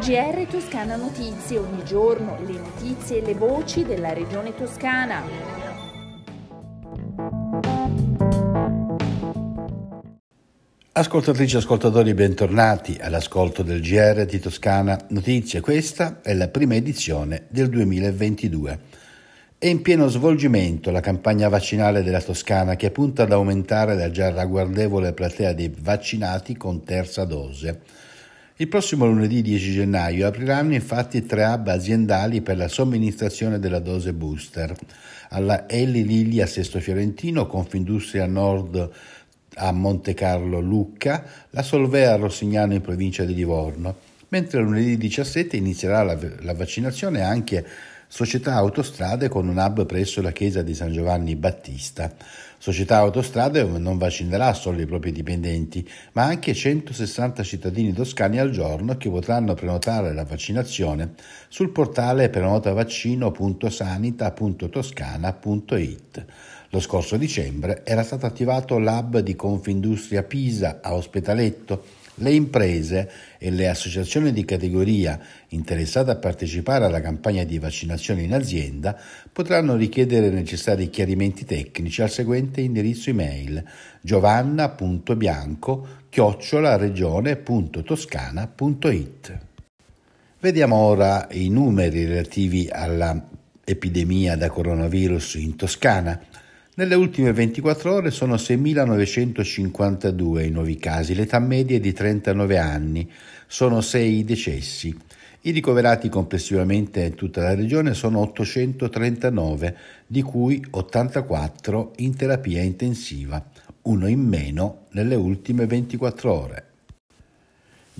GR Toscana Notizie, ogni giorno le notizie e le voci della regione toscana. Ascoltatrici e ascoltatori, bentornati all'ascolto del GR di Toscana Notizie. Questa è la prima edizione del 2022. È in pieno svolgimento la campagna vaccinale della Toscana che punta ad aumentare la già ragguardevole platea dei vaccinati con terza dose. Il prossimo lunedì 10 gennaio apriranno infatti tre hub aziendali per la somministrazione della dose booster. Alla Elli Lilli a Sesto Fiorentino, Confindustria Nord a Monte Carlo Lucca, la Solvea a Rossignano in provincia di Livorno, mentre lunedì 17 inizierà la, la vaccinazione anche Società Autostrade con un hub presso la chiesa di San Giovanni Battista. Società Autostrade non vaccinerà solo i propri dipendenti, ma anche 160 cittadini toscani al giorno che potranno prenotare la vaccinazione sul portale prenotavaccino.sanita.toscana.it. Lo scorso dicembre era stato attivato l'hub di Confindustria Pisa a Ospetaletto le imprese e le associazioni di categoria interessate a partecipare alla campagna di vaccinazione in azienda potranno richiedere necessari chiarimenti tecnici al seguente indirizzo email giovanna.bianco chiocciolaregione.toscana.it Vediamo ora i numeri relativi all'epidemia da coronavirus in Toscana. Nelle ultime 24 ore sono 6.952 i nuovi casi, l'età media è di 39 anni, sono 6 i decessi. I ricoverati complessivamente in tutta la regione sono 839, di cui 84 in terapia intensiva, uno in meno nelle ultime 24 ore.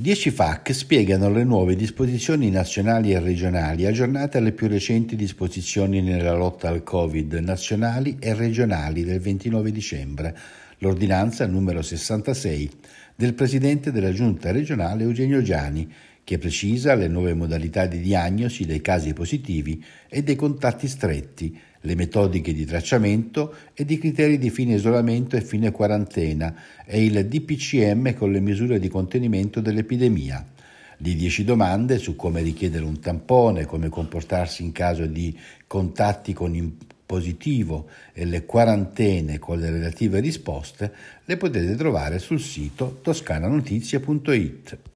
10 FAC spiegano le nuove disposizioni nazionali e regionali aggiornate alle più recenti disposizioni nella lotta al Covid nazionali e regionali del 29 dicembre, l'ordinanza numero 66 del Presidente della Giunta regionale Eugenio Giani, che precisa le nuove modalità di diagnosi dei casi positivi e dei contatti stretti, le metodiche di tracciamento ed i criteri di fine isolamento e fine quarantena e il DPCM con le misure di contenimento dell'epidemia. Di 10 domande su come richiedere un tampone, come comportarsi in caso di contatti con positivo e le quarantene con le relative risposte le potete trovare sul sito toscananotizie.it.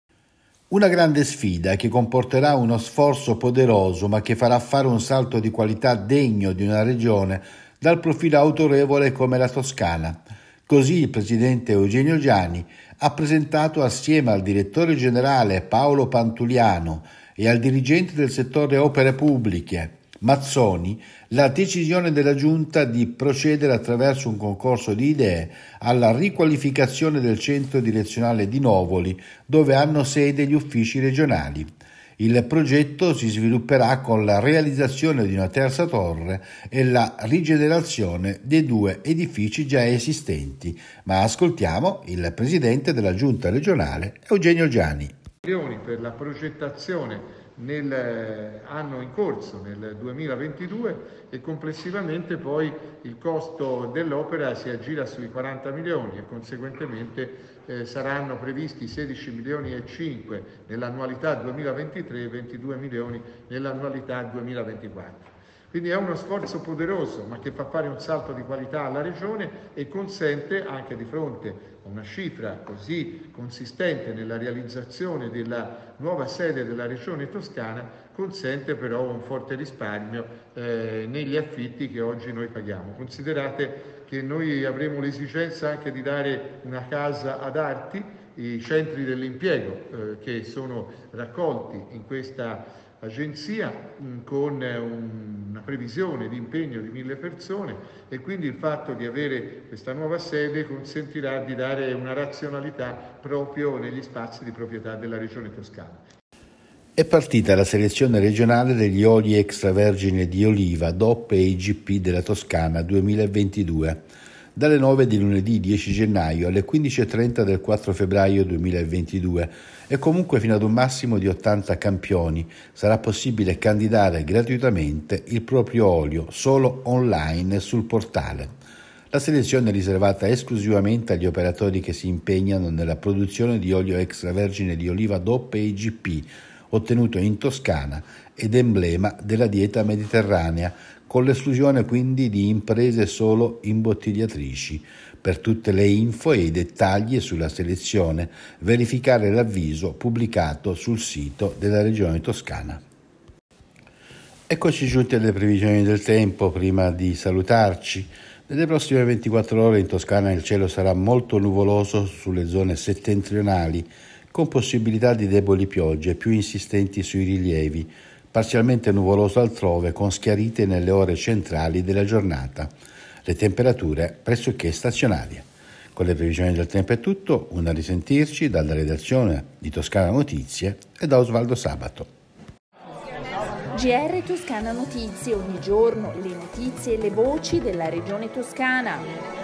Una grande sfida che comporterà uno sforzo poderoso ma che farà fare un salto di qualità degno di una regione dal profilo autorevole come la Toscana. Così il presidente Eugenio Giani ha presentato assieme al direttore generale Paolo Pantuliano e al dirigente del settore opere pubbliche Mazzoni la decisione della Giunta di procedere attraverso un concorso di idee alla riqualificazione del centro direzionale di Novoli, dove hanno sede gli uffici regionali. Il progetto si svilupperà con la realizzazione di una terza torre e la rigenerazione dei due edifici già esistenti. Ma ascoltiamo il presidente della giunta regionale Eugenio Giani. Per la progettazione nell'anno in corso, nel 2022, e complessivamente poi il costo dell'opera si aggira sui 40 milioni e conseguentemente eh, saranno previsti 16 milioni e 5 nell'annualità 2023 e 22 milioni nell'annualità 2024. Quindi è uno sforzo poderoso, ma che fa fare un salto di qualità alla Regione e consente anche di fronte a una cifra così consistente nella realizzazione della nuova sede della Regione Toscana, consente però un forte risparmio eh, negli affitti che oggi noi paghiamo. Considerate che noi avremo l'esigenza anche di dare una casa ad arti, i centri dell'impiego eh, che sono raccolti in questa agenzia mm, con eh, una previsione di impegno di mille persone e quindi il fatto di avere questa nuova sede consentirà di dare una razionalità proprio negli spazi di proprietà della Regione Toscana. È partita la selezione regionale degli oli extravergine di oliva DOP e IGP della Toscana 2022 dalle 9 di lunedì 10 gennaio alle 15.30 del 4 febbraio 2022 e comunque fino ad un massimo di 80 campioni. Sarà possibile candidare gratuitamente il proprio olio solo online sul portale. La selezione è riservata esclusivamente agli operatori che si impegnano nella produzione di olio extravergine di oliva DOP e IGP ottenuto in Toscana ed emblema della dieta mediterranea, con l'esclusione quindi di imprese solo imbottigliatrici. Per tutte le info e i dettagli sulla selezione verificare l'avviso pubblicato sul sito della Regione Toscana. Eccoci giunti alle previsioni del tempo prima di salutarci. Nelle prossime 24 ore in Toscana il cielo sarà molto nuvoloso sulle zone settentrionali, con possibilità di deboli piogge più insistenti sui rilievi, parzialmente nuvoloso altrove con schiarite nelle ore centrali della giornata. Le temperature pressoché stazionarie. Con le previsioni del tempo è tutto, una risentirci dalla redazione di Toscana Notizie e da Osvaldo Sabato. GR Toscana Notizie, ogni giorno le notizie e le voci della regione toscana.